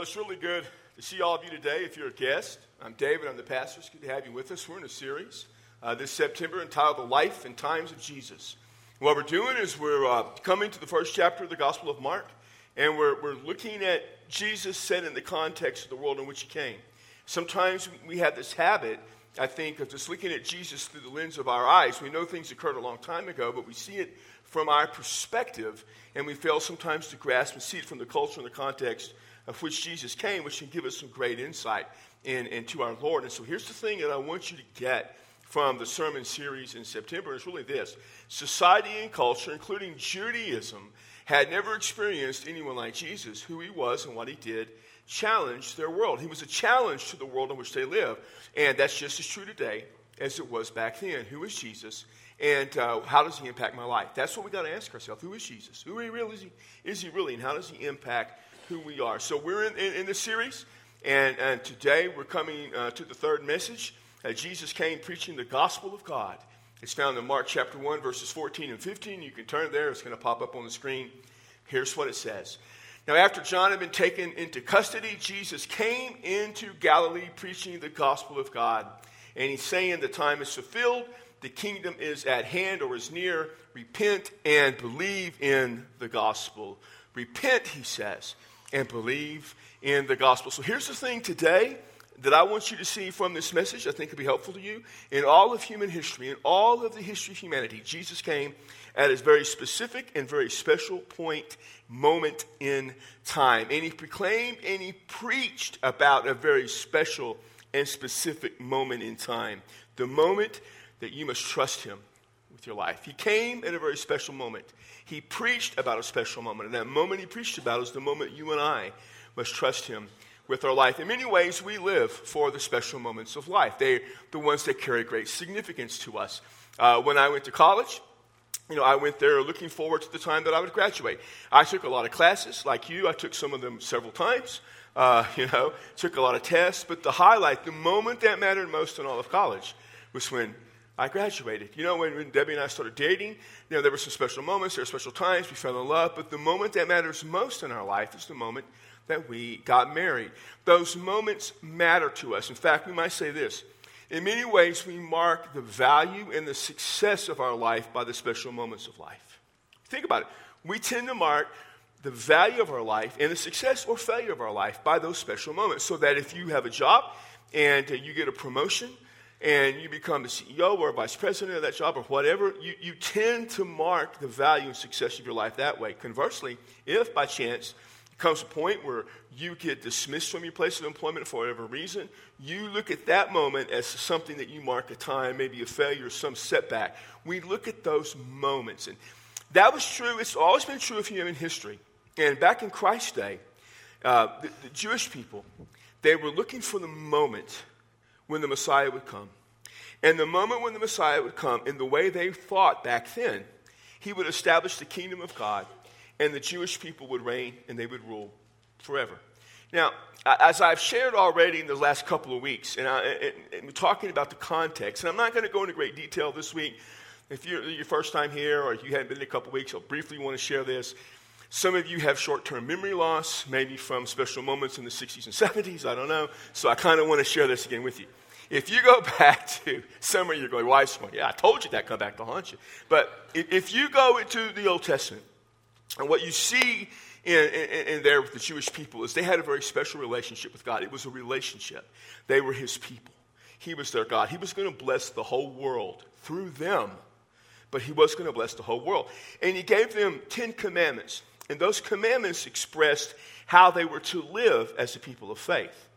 Well, it's really good to see all of you today. If you're a guest, I'm David. I'm the pastor. It's good to have you with us. We're in a series uh, this September entitled "The Life and Times of Jesus." What we're doing is we're uh, coming to the first chapter of the Gospel of Mark, and we're, we're looking at Jesus said in the context of the world in which he came. Sometimes we have this habit, I think, of just looking at Jesus through the lens of our eyes. We know things occurred a long time ago, but we see it from our perspective, and we fail sometimes to grasp and see it from the culture and the context of which Jesus came, which can give us some great insight in, into our Lord. And so here's the thing that I want you to get from the sermon series in September is really this society and culture, including Judaism, had never experienced anyone like Jesus, who he was and what he did, challenged their world. He was a challenge to the world in which they live. And that's just as true today as it was back then. Who is Jesus? And uh, how does he impact my life? That's what we got to ask ourselves. Who is Jesus? Who really is he, is he really? And how does he impact who we are? So we're in, in, in this series. And, and today we're coming uh, to the third message. Uh, Jesus came preaching the gospel of God. It's found in Mark chapter 1, verses 14 and 15. You can turn there, it's going to pop up on the screen. Here's what it says. Now, after John had been taken into custody, Jesus came into Galilee preaching the gospel of God. And he's saying the time is fulfilled the kingdom is at hand or is near. Repent and believe in the gospel. Repent, he says, and believe in the gospel. So here's the thing today that I want you to see from this message, I think it'll be helpful to you. In all of human history, in all of the history of humanity, Jesus came at a very specific and very special point, moment in time. And he proclaimed and he preached about a very special and specific moment in time. The moment that you must trust him with your life. He came at a very special moment. He preached about a special moment. And that moment he preached about is the moment you and I must trust him with our life. In many ways, we live for the special moments of life. They're the ones that carry great significance to us. Uh, when I went to college, you know, I went there looking forward to the time that I would graduate. I took a lot of classes, like you. I took some of them several times. Uh, you know, took a lot of tests. But the highlight, the moment that mattered most in all of college, was when I graduated. You know, when, when, Debbie and I started dating, you know, there were some special moments, there were special times, we fell in love, but the moment that matters most in our life is the moment that we got married. Those moments matter to us. In fact, we might say this. In many ways, we mark the value and the success of our life by the special moments of life. Think about it. We tend to mark the value of our life and the success or failure of our life by those special moments. So that if you have a job and uh, you get a promotion, and you become the CEO or vice president of that job or whatever, you, you tend to mark the value and success of your life that way. Conversely, if by chance comes a point where you get dismissed from your place of employment for whatever reason, you look at that moment as something that you mark a time, maybe a failure, some setback. We look at those moments. And that was true, it's always been true of human history. And back in Christ's day, uh, the, the Jewish people, they were looking for the moment when the Messiah would come. And the moment when the Messiah would come, in the way they thought back then, he would establish the kingdom of God, and the Jewish people would reign and they would rule forever. Now, as I've shared already in the last couple of weeks, and, I, am talking about the context, and I'm not going to go into great detail this week. If you're your first time here or you hadn't been in a couple of weeks, I'll briefly want to share this. Some of you have short term memory loss, maybe from special moments in the 60s and 70s, I don't know. So I kind of want to share this again with you. If you go back to some of you are going, wife's going, yeah, I told you that come back to haunt you. But if you go into the Old Testament, and what you see in, in, in, there with the Jewish people is they had a very special relationship with God. It was a relationship. They were his people. He was their God. He was going to bless the whole world through them, but he was going to bless the whole world. And he gave them Ten Commandments. And those commandments expressed how they were to live as a people of faith.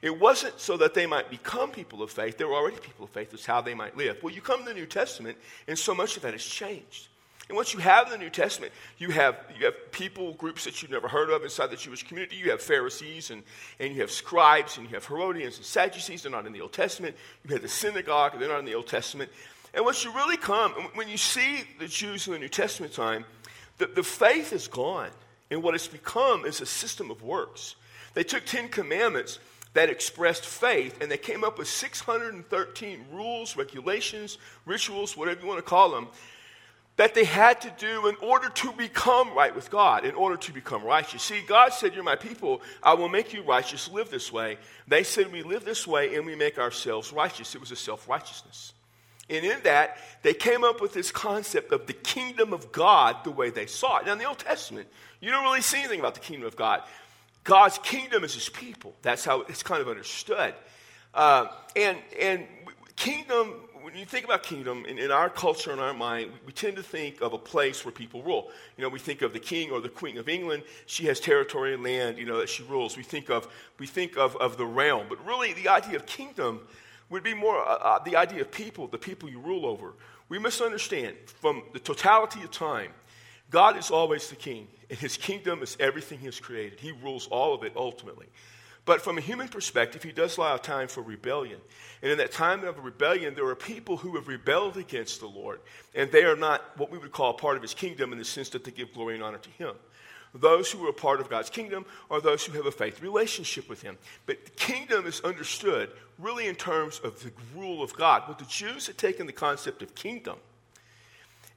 It wasn't so that they might become people of faith. They were already people of faith. It's how they might live. Well, you come to the New Testament, and so much of that has changed. And once you have the New Testament, you have, you have people, groups that you've never heard of inside the Jewish community. You have Pharisees, and, and you have scribes, and you have Herodians and Sadducees. They're not in the Old Testament. You have the synagogue, they're not in the Old Testament. And once you really come, when you see the Jews in the New Testament time, the, the faith is gone. And what it's become is a system of works. They took Ten Commandments that expressed faith, and they came up with 613 rules, regulations, rituals, whatever you want to call them, that they had to do in order to become right with God, in order to become righteous. See, God said, You're my people, I will make you righteous, live this way. They said, We live this way and we make ourselves righteous. It was a self righteousness. And in that, they came up with this concept of the kingdom of God the way they saw it. Now, in the Old Testament, you don't really see anything about the kingdom of God. God's kingdom is his people. That's how it's kind of understood. Uh, and, and kingdom when you think about kingdom, in, in our culture, in our mind, we, we, tend to think of a place where people rule. You know, we think of the king or the queen of England. She has territory and land, you know, that she rules. We think of, we think of, of the realm. But really, the idea of kingdom would be more uh, uh, the idea of people, the people you rule over. We must understand from the totality of time, God is always the king, and his kingdom is everything he has created. He rules all of it ultimately. But from a human perspective, he does allow time for rebellion. And in that time of rebellion, there are people who have rebelled against the Lord, and they are not what we would call part of his kingdom in the sense that they give glory and honor to him. Those who are a part of God's kingdom are those who have a faith relationship with him. But the kingdom is understood really in terms of the rule of God. But the Jews had taken the concept of kingdom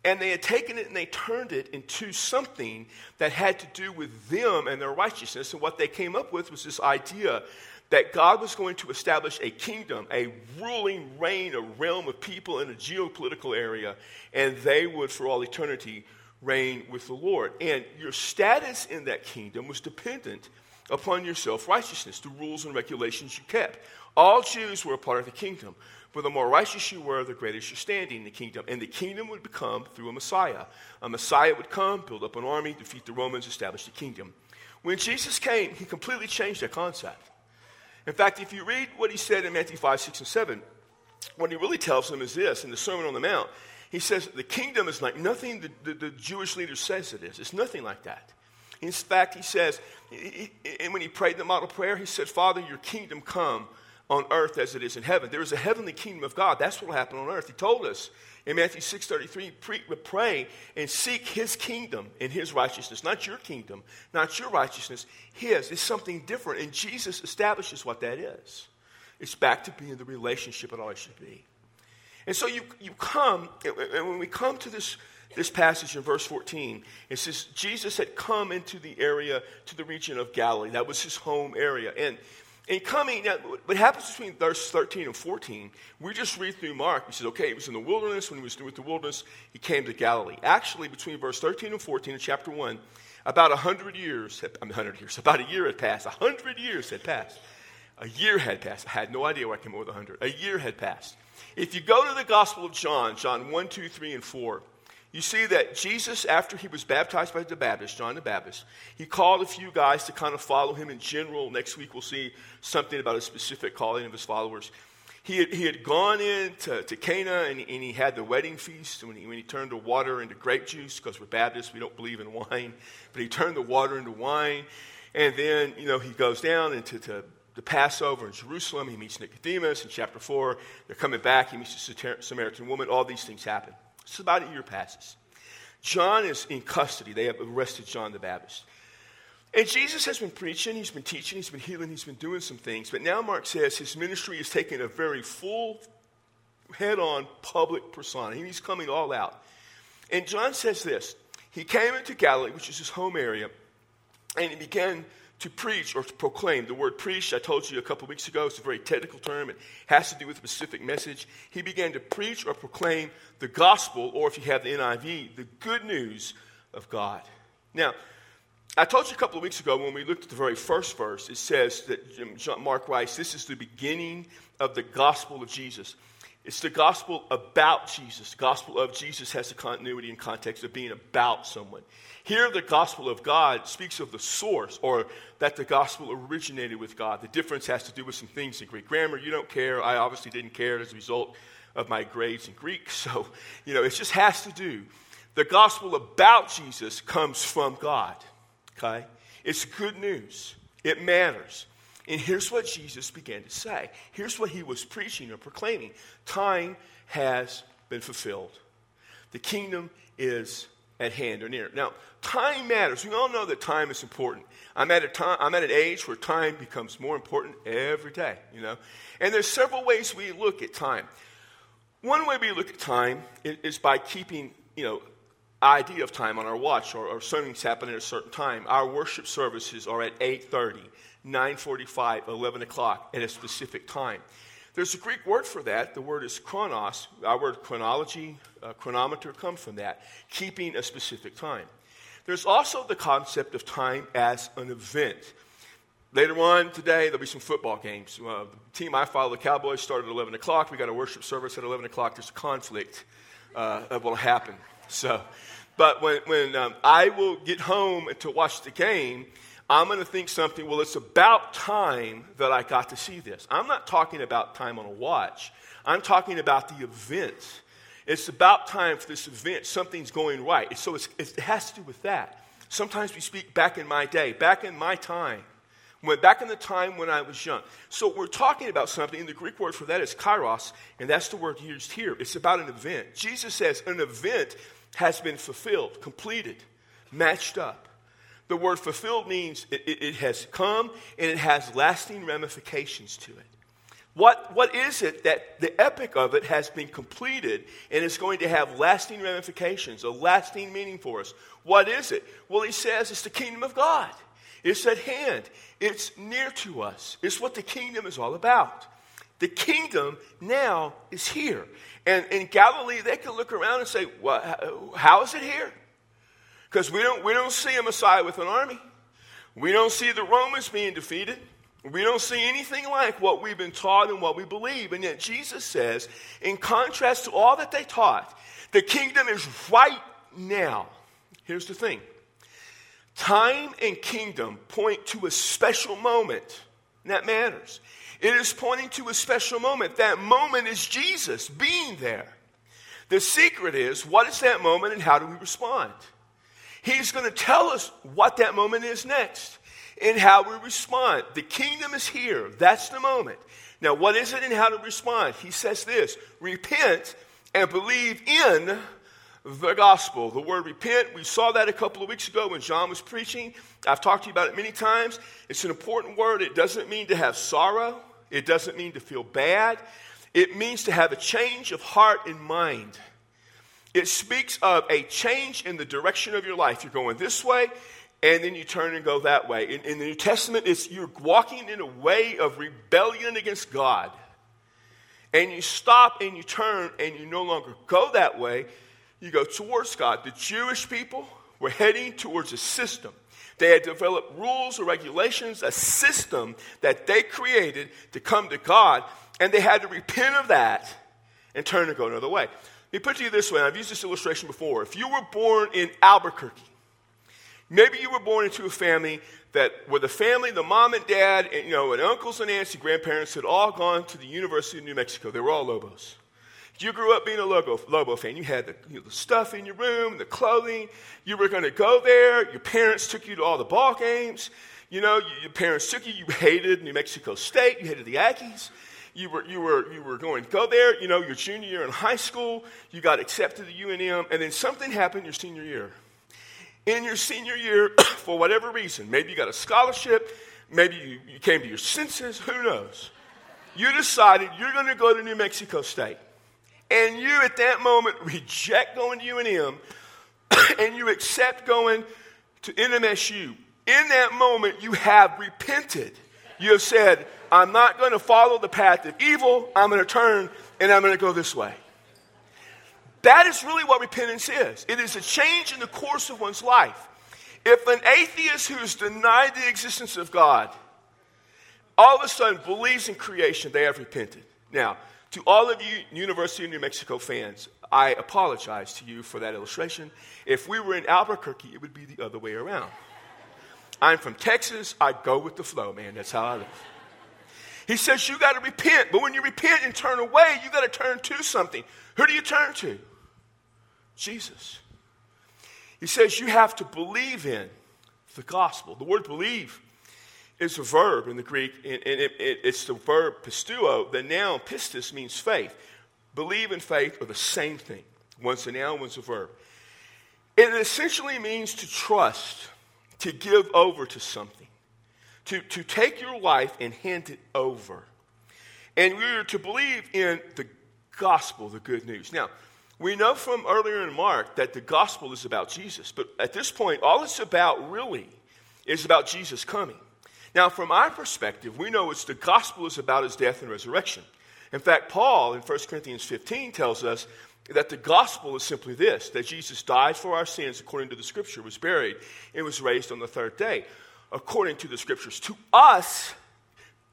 and they had taken it and they turned it into something that had to do with them and their righteousness. And what they came up with was this idea that God was going to establish a kingdom, a ruling reign, a realm of people in a geopolitical area, and they would, for all eternity, reign with the Lord. And your status in that kingdom was dependent upon your self righteousness, the rules and regulations you kept. All Jews were a part of the kingdom. For the more righteous you were, the greater your standing in the kingdom. And the kingdom would become through a Messiah. A Messiah would come, build up an army, defeat the Romans, establish the kingdom. When Jesus came, he completely changed that concept. In fact, if you read what he said in Matthew 5, 6, and 7, what he really tells them is this in the Sermon on the Mount. He says, The kingdom is like nothing the, the, the Jewish leader says it is. It's nothing like that. In fact, he says, and when he prayed the model prayer, he said, Father, your kingdom come on earth as it is in heaven. There is a heavenly kingdom of God. That's what will happen on earth. He told us in Matthew 6.33, pray and seek his kingdom and his righteousness. Not your kingdom, not your righteousness. His is something different. And Jesus establishes what that is. It's back to being the relationship it always should be. And so you, you come, and when we come to this, this passage in verse 14, it says Jesus had come into the area, to the region of Galilee. That was his home area. And and coming, now, what happens between verse 13 and 14, we just read through Mark. We said, okay, he was in the wilderness. When he was with the wilderness, he came to Galilee. Actually, between verse 13 and 14 in chapter 1, about 100 years, I mean, 100 years, about a year had passed. 100 years had passed. A year had passed. I had no idea where I came up with 100. A year had passed. If you go to the Gospel of John, John 1, 2, 3, and 4, you see that Jesus, after he was baptized by the Baptist, John the Baptist, he called a few guys to kind of follow him in general. Next week we'll see something about a specific calling of his followers. He had, he had gone into to Cana and, and he had the wedding feast when he, when he turned the water into grape juice, because we're Baptists, we don't believe in wine. But he turned the water into wine. And then, you know, he goes down into to the Passover in Jerusalem. He meets Nicodemus in chapter 4. They're coming back. He meets the Samaritan woman. All these things happen. So about a year passes. John is in custody. They have arrested John the Baptist. And Jesus has been preaching, he's been teaching, he's been healing, he's been doing some things. But now Mark says his ministry is taking a very full, head on public persona. He's coming all out. And John says this He came into Galilee, which is his home area, and he began to preach or to proclaim. The word preach, I told you a couple weeks ago, it's a very technical term. It has to do with a specific message. He began to preach or proclaim the gospel, or if you have the NIV, the good news of God. Now, I told you a couple of weeks ago when we looked at the very first verse, it says that Mark writes, This is the beginning of the gospel of Jesus. It's the gospel about Jesus. The gospel of Jesus has the continuity and context of being about someone. Here, the gospel of God speaks of the source, or that the gospel originated with God. The difference has to do with some things in Greek grammar. You don't care. I obviously didn't care as a result of my grades in Greek. So, you know, it just has to do. The gospel about Jesus comes from God. Okay? It's good news. It matters. And here's what Jesus began to say. Here's what he was preaching or proclaiming. Time has been fulfilled. The kingdom is at hand or near. Now, time matters. We all know that time is important. I'm at a time, I'm at an age where time becomes more important every day, you know. And there's several ways we look at time. One way we look at time is, by keeping, you know, idea of time on our watch or, or something's happening at a certain time. Our worship services are at 8.30, 9.45, 11 o'clock at a specific time. There's a Greek word for that. The word is chronos. Our word chronology, uh, chronometer come from that, keeping a specific time. There's also the concept of time as an event. Later on today, there'll be some football games. Uh, the team I follow, the Cowboys, started at 11 o'clock. We got a worship service at 11 o'clock. There's a conflict uh, that will happen. So, but when, when um, I will get home to watch the game, I'm going to think something, well, it's about time that I got to see this. I'm not talking about time on a watch, I'm talking about the event. It's about time for this event. Something's going right. So it has to do with that. Sometimes we speak back in my day, back in my time, when, back in the time when I was young. So we're talking about something, and the Greek word for that is kairos, and that's the word used here. It's about an event. Jesus says an event has been fulfilled, completed, matched up. The word fulfilled means it, it, it, has come and it has lasting ramifications to it. What, what is it that the epic of it has been completed and is going to have lasting ramifications, a lasting meaning for us? What is it? Well, he says it's the kingdom of God. It's at hand, it's near to us. It's what the kingdom is all about. The kingdom now is here. And in Galilee, they can look around and say, well, How is it here? Because we don't, we don't see a Messiah with an army. We don't see the Romans being defeated. We don't see anything like what we've been taught and what we believe. And yet, Jesus says, in contrast to all that they taught, the kingdom is right now. Here's the thing time and kingdom point to a special moment that matters. It is pointing to a special moment. That moment is Jesus being there. The secret is what is that moment and how do we respond? He's going to tell us what that moment is next and how we respond. The kingdom is here. That's the moment. Now, what is it and how to respond? He says this repent and believe in the gospel. The word repent, we saw that a couple of weeks ago when John was preaching. I've talked to you about it many times. It's an important word. It doesn't mean to have sorrow, it doesn't mean to feel bad. It means to have a change of heart and mind. It speaks of a change in the direction of your life. You're going this way, and then you turn and go that way. In, in the New Testament, it's you're walking in a way of rebellion against God. And you stop and you turn and you no longer go that way, you go towards God. The Jewish people were heading towards a system. They had developed rules or regulations, a system that they created to come to God, and they had to repent of that and turn and go another way. Let me put it to you this way I've used this illustration before. If you were born in Albuquerque, maybe you were born into a family that where the family, the mom and dad, and, you know, and uncles and aunts and grandparents had all gone to the University of New Mexico. They were all Lobos. You grew up being a Lobo, Lobo fan. You had the, you know, the stuff in your room, the clothing. You were going to go there. Your parents took you to all the ball games. You know, your parents took you. You hated New Mexico State. You hated the Aggies. You were, you were, you were going to go there. You know, your junior year in high school, you got accepted to UNM, and then something happened your senior year. In your senior year, for whatever reason, maybe you got a scholarship, maybe you, you came to your senses, who knows? You decided you're going to go to New Mexico State and you at that moment reject going to UNM and you accept going to NMSU, in that moment you have repented. You have said, I'm not going to follow the path of evil, I'm going to turn and I'm going to go this way. That is really what repentance is. It is a change in the course of one's life. If an atheist who has denied the existence of God all of a sudden believes in creation, they have repented. Now, to all of you University of New Mexico fans, I apologize to you for that illustration. If we were in Albuquerque, it would be the other way around. I'm from Texas. I go with the flow, man. That's how I live. He says you got to repent, but when you repent and turn away, you got to turn to something. Who do you turn to? Jesus. He says you have to believe in the gospel. The word believe is a verb in the Greek, and it, it, it's the verb pisteuo. The noun pistis means faith. Believe and faith are the same thing. One's a noun, one's a verb. It essentially means to trust, to give over to something, to, to take your life and hand it over. And we're to believe in the gospel, the good news. Now, We know from earlier in Mark that the gospel is about Jesus, but at this point, all it's about really is about Jesus coming. Now, from our perspective, we know it's the gospel is about his death and resurrection. In fact, Paul in 1 Corinthians 15 tells us that the gospel is simply this that Jesus died for our sins according to the scripture, was buried, and was raised on the third day, according to the scriptures. To us,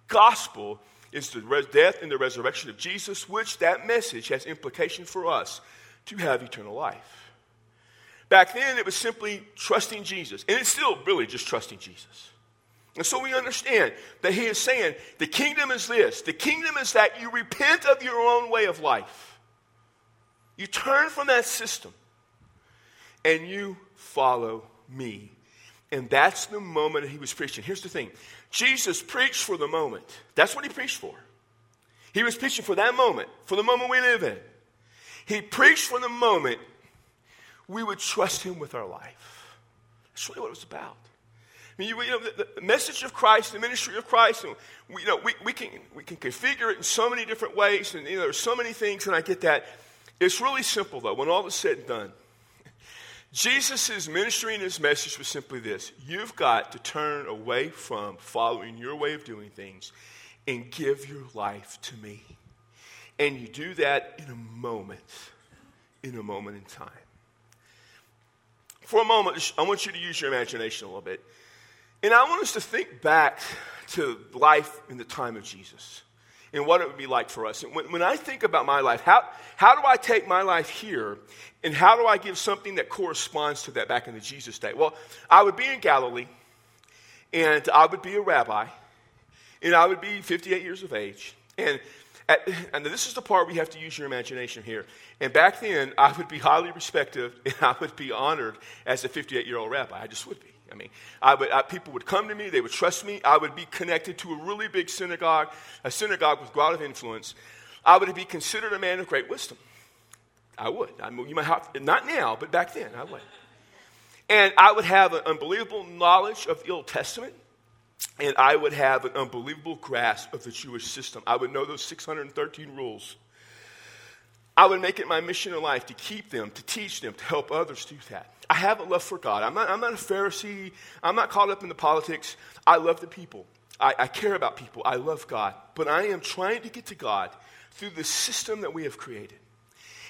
gospel is the death and the resurrection of Jesus, which that message has implication for us to have eternal life. Back then, it was simply trusting Jesus, and it's still really just trusting Jesus. And so we understand that he is saying the kingdom is this the kingdom is that you repent of your own way of life, you turn from that system, and you follow me. And that's the moment he was preaching. Here's the thing Jesus preached for the moment. That's what he preached for. He was preaching for that moment, for the moment we live in. He preached for the moment we would trust him with our life. That's really what it was about. I mean, you, you know, the, the, message of Christ, the ministry of Christ, and we, you know, we, we, can, we can configure it in so many different ways, and you know, there's so many things, and I get that. It's really simple, though, when all is said and done. Jesus' ministry and his message was simply this you've got to turn away from following your way of doing things and give your life to me. And you do that in a moment, in a moment in time. For a moment, I want you to use your imagination a little bit. And I want us to think back to life in the time of Jesus and what it would be like for us. And when, when I think about my life, how, how do I take my life here and how do I give something that corresponds to that back in the Jesus day? Well, I would be in Galilee and I would be a rabbi and I would be 58 years of age. And, at, and this is the part we have to use your imagination here. And back then, I would be highly respected and I would be honored as a 58 year old rabbi. I just would be. I mean, I would, I, people would come to me, they would trust me. I would be connected to a really big synagogue, a synagogue with a lot of influence. I would be considered a man of great wisdom. I would. I mean, you might have, not now, but back then, I would. And I would have an unbelievable knowledge of the Old Testament, and I would have an unbelievable grasp of the Jewish system. I would know those 613 rules. I would make it my mission in life to keep them, to teach them, to help others do that. I have a love for God. I'm not, I'm not a Pharisee. I'm not caught up in the politics. I love the people. I, I care about people. I love God. But I am trying to get to God through the system that we have created.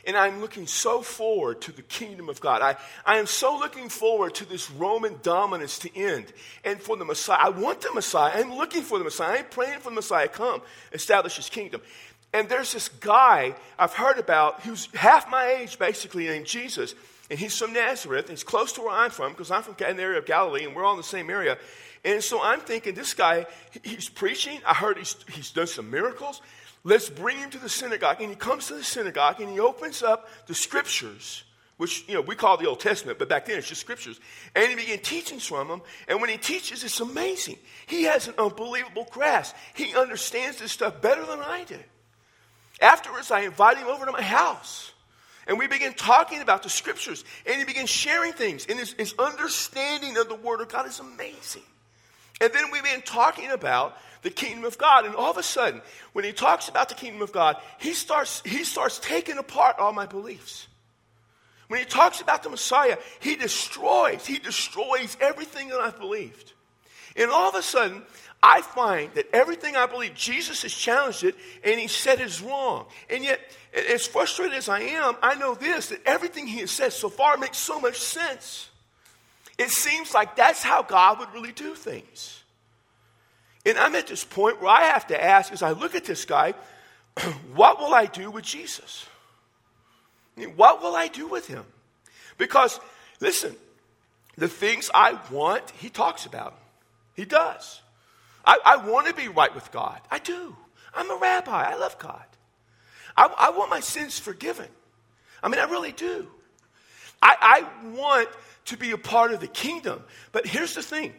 And I'm looking so forward to the kingdom of God. I, I am so looking forward to this Roman dominance to end and for the Messiah. I want the Messiah. I'm looking for the Messiah. I'm praying for the Messiah come, establish his kingdom. And there's this guy I've heard about who's half my age, basically, named Jesus. And he's from Nazareth. And he's close to where I'm from because I'm from the area of Galilee and we're all in the same area. And so I'm thinking, this guy, he's preaching. I heard he's, he's done some miracles. Let's bring him to the synagogue. And he comes to the synagogue and he opens up the scriptures, which, you know, we call the Old Testament, but back then it's just scriptures. And he began teaching from them. And when he teaches, it's amazing. He has an unbelievable grasp. He understands this stuff better than I do. Afterwards, I invite him over to my house. And we begin talking about the scriptures. And he begins sharing things. And his, his understanding of the Word of God is amazing. And then we begin talking about the kingdom of God. And all of a sudden, when he talks about the kingdom of God, he starts, he starts taking apart all my beliefs. When he talks about the Messiah, he destroys, he destroys everything that I've believed. And all of a sudden, I find that everything I believe, Jesus has challenged it and he said is wrong. And yet, as frustrated as I am, I know this that everything he has said so far makes so much sense. It seems like that's how God would really do things. And I'm at this point where I have to ask as I look at this guy, what will I do with Jesus? What will I do with him? Because, listen, the things I want, he talks about. He does. I, I want to be right with God. I do. I'm a rabbi. I love God. I, I want my sins forgiven. I mean, I really do. I, I want to be a part of the kingdom. But here's the thing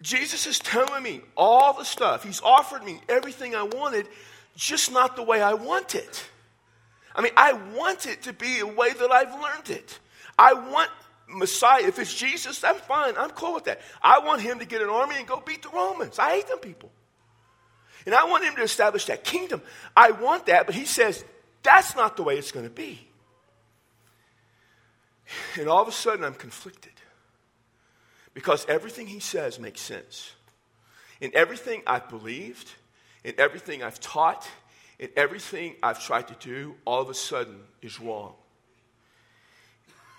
Jesus is telling me all the stuff. He's offered me everything I wanted, just not the way I want it. I mean, I want it to be a way that I've learned it. I want Messiah, if it's Jesus, I'm fine. I'm cool with that. I want him to get an army and go beat the Romans. I hate them people. And I want him to establish that kingdom. I want that, but he says that's not the way it's going to be. And all of a sudden, I'm conflicted because everything he says makes sense. And everything I've believed, and everything I've taught, and everything I've tried to do, all of a sudden is wrong.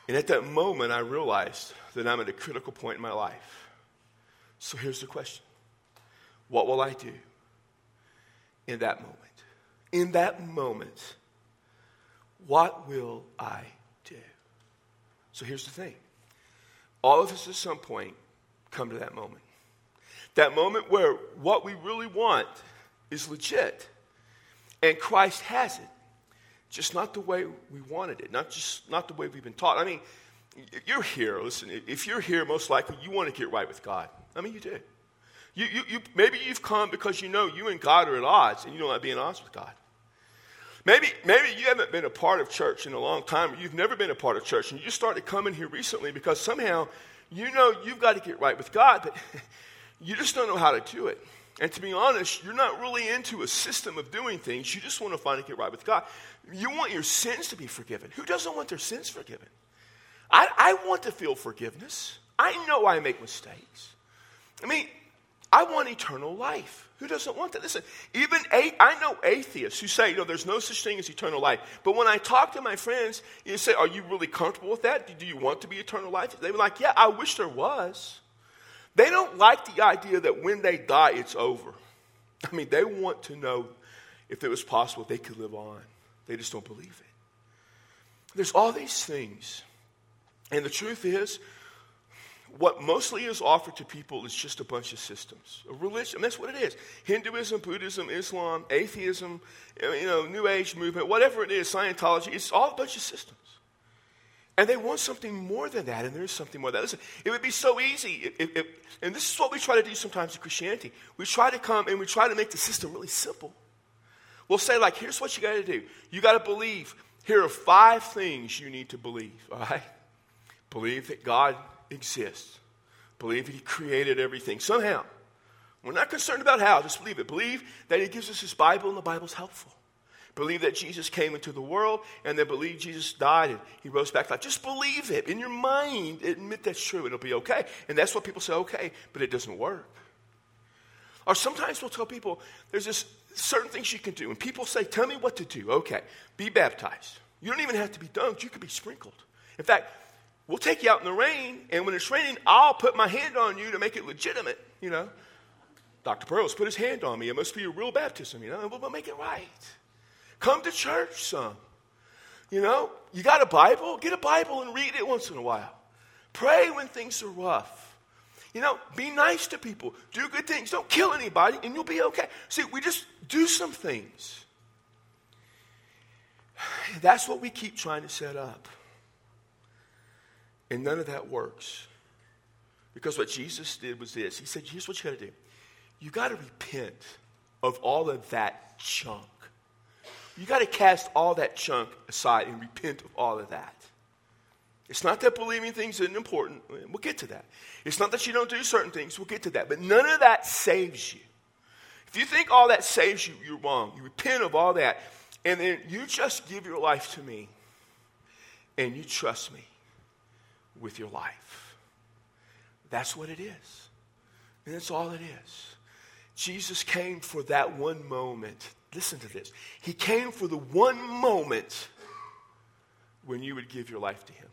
And at that moment, I realized that I'm at a critical point in my life. So here's the question What will I do in that moment? In that moment, what will I do? So here's the thing all of us at some point come to that moment. That moment where what we really want is legit. And Christ has it. Just not the way we wanted it, not just not the way we've been taught. I mean, you're here. Listen, if you're here, most likely you want to get right with God. I mean, you do. You, you, you, maybe you've come because you know you and God are at odds and you don't like being honest with God. Maybe, maybe you haven't been a part of church in a long time, or you've never been a part of church, and you started coming here recently because somehow you know you've got to get right with God, but you just don't know how to do it. And to be honest, you're not really into a system of doing things. You just want to finally get right with God. You want your sins to be forgiven. Who doesn't want their sins forgiven? I, I want to feel forgiveness. I know I make mistakes. I mean, I want eternal life. Who doesn't want that? Listen, even a, I know atheists who say, you know, there's no such thing as eternal life. But when I talk to my friends, you say, are you really comfortable with that? Do you want to be eternal life? They were like, yeah, I wish there was. They don't like the idea that when they die, it's over. I mean, they want to know if it was possible they could live on. They just don't believe it. There's all these things. And the truth is, what mostly is offered to people is just a bunch of systems. A religion, that's what it is. Hinduism, Buddhism, Islam, atheism, you know, New Age movement, whatever it is, Scientology, it's all a bunch of systems. And they want something more than that, and there is something more than that. Listen, it would be so easy, if, if, and this is what we try to do sometimes in Christianity. We try to come and we try to make the system really simple. We'll say, like, here's what you got to do. You got to believe. Here are five things you need to believe, all right? Believe that God exists. Believe that He created everything somehow. We're not concerned about how, just believe it. Believe that He gives us His Bible and the Bible's helpful. Believe that Jesus came into the world and then believe Jesus died and He rose back to life. Just believe it. In your mind, admit that's true. It'll be okay. And that's what people say, okay, but it doesn't work. Or sometimes we'll tell people there's this certain things you can do. And people say, tell me what to do. Okay, be baptized. You don't even have to be dunked, you could be sprinkled. In fact, We'll take you out in the rain, and when it's raining, I'll put my hand on you to make it legitimate, you know. Dr. Pearls put his hand on me. It must be a real baptism, you know. We'll make it right. Come to church some. You know, you got a Bible? Get a Bible and read it once in a while. Pray when things are rough. You know, be nice to people. Do good things. Don't kill anybody, and you'll be okay. See, we just do some things. That's what we keep trying to set up. And none of that works. Because what Jesus did was this He said, Here's what you got to do you got to repent of all of that junk. You got to cast all that junk aside and repent of all of that. It's not that believing things isn't important. We'll get to that. It's not that you don't do certain things. We'll get to that. But none of that saves you. If you think all that saves you, you're wrong. You repent of all that. And then you just give your life to me. And you trust me with your life. That's what it is. And that's all it is. Jesus came for that one moment. Listen to this. He came for the one moment when you would give your life to Him.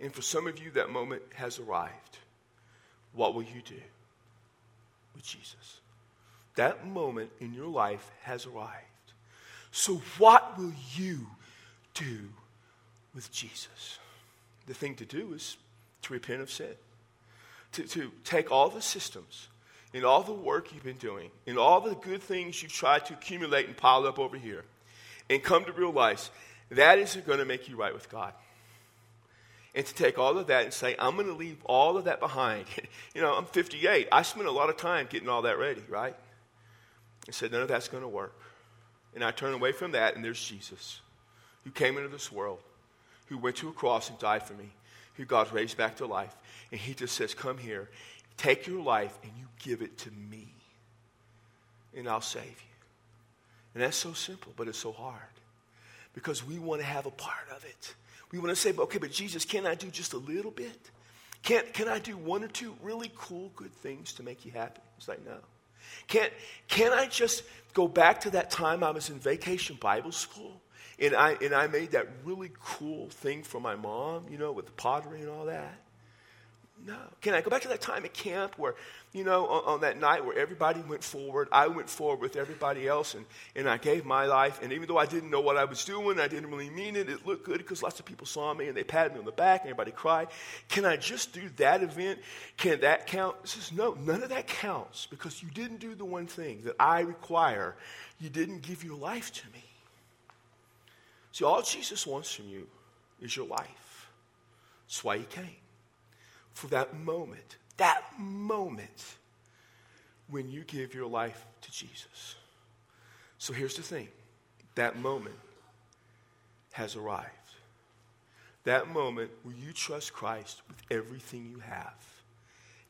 And for some of you, that moment has arrived. What will you do with Jesus? That moment in your life has arrived. So, what will you do with Jesus? the thing to do is to repent of sin. To, to take all the systems and all the work you've been doing in all the good things you've tried to accumulate and pile up over here and come to realize that isn't going to make you right with God. And to take all of that and say, I'm going to leave all of that behind. you know, I'm 58. I spent a lot of time getting all that ready, right? I said, none of that's going to work. And I turn away from that, and there's Jesus, who came into this world who went to a cross and died for me, who God raised back to life. And he just says, Come here, take your life, and you give it to me, and I'll save you. And that's so simple, but it's so hard because we want to have a part of it. We want to say, okay, but Jesus, can I do just a little bit? Can, can I do one or two really cool, good things to make you happy? It's like, no. Can't, can I just go back to that time I was in vacation Bible school and I, and I made that really cool thing for my mom, you know, with the pottery and all that? No. Can I go back to that time at camp where, you know, on, on, that night where everybody went forward, I went forward with everybody else and, and I gave my life. And even though I didn't know what I was doing, I didn't really mean it, it looked good because lots of people saw me and they patted me on the back and everybody cried. Can I just do that event? Can that count? Says, no, none of that counts because you didn't do the one thing that I require. You didn't give your life to me. See, all Jesus wants from you is your life. That's why he came for that moment, that moment when you give your life to Jesus. So here's the thing that moment has arrived. That moment where you trust Christ with everything you have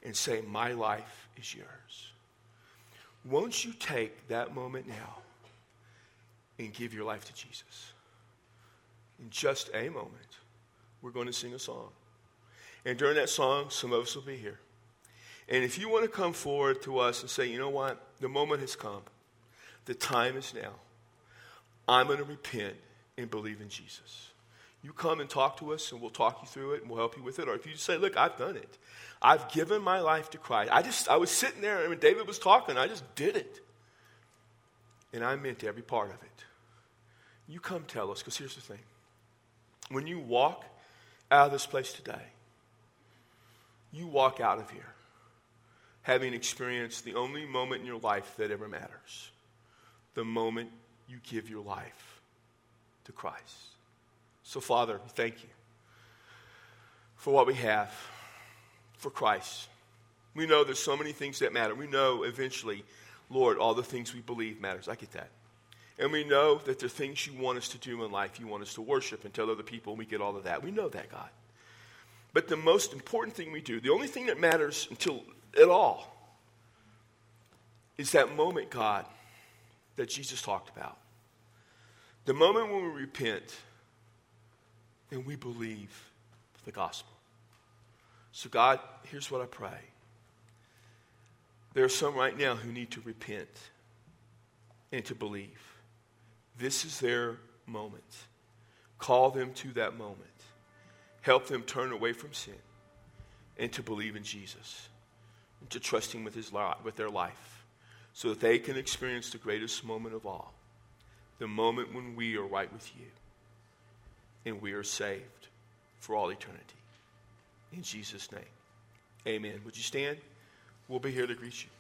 and say, My life is yours. Won't you take that moment now and give your life to Jesus? In just a moment, we're going to sing a song. And during that song, some of us will be here. And if you want to come forward to us and say, you know what, the moment has come, the time is now, I'm going to repent and believe in Jesus. You come and talk to us, and we'll talk you through it, and we'll help you with it. Or if you just say, "Look, I've done it. I've given my life to Christ. I just, I was sitting there, and David was talking, I just did it, and I meant every part of it." You come tell us, because here's the thing: when you walk out of this place today, you walk out of here having experienced the only moment in your life that ever matters the moment you give your life to Christ. So, Father, thank you for what we have for Christ. We know there's so many things that matter. We know eventually, Lord, all the things we believe matters. I get that. And we know that the things you want us to do in life, you want us to worship and tell other people, and we get all of that. We know that, God. But the most important thing we do, the only thing that matters until at all, is that moment, God, that Jesus talked about. The moment when we repent and we believe the gospel. So, God, here's what I pray. There are some right now who need to repent and to believe. This is their moment. Call them to that moment. Help them turn away from sin and to believe in Jesus and to trust Him with, his life, with their life so that they can experience the greatest moment of all the moment when we are right with you and we are saved for all eternity. In Jesus' name, amen. Would you stand? We'll be here to greet you.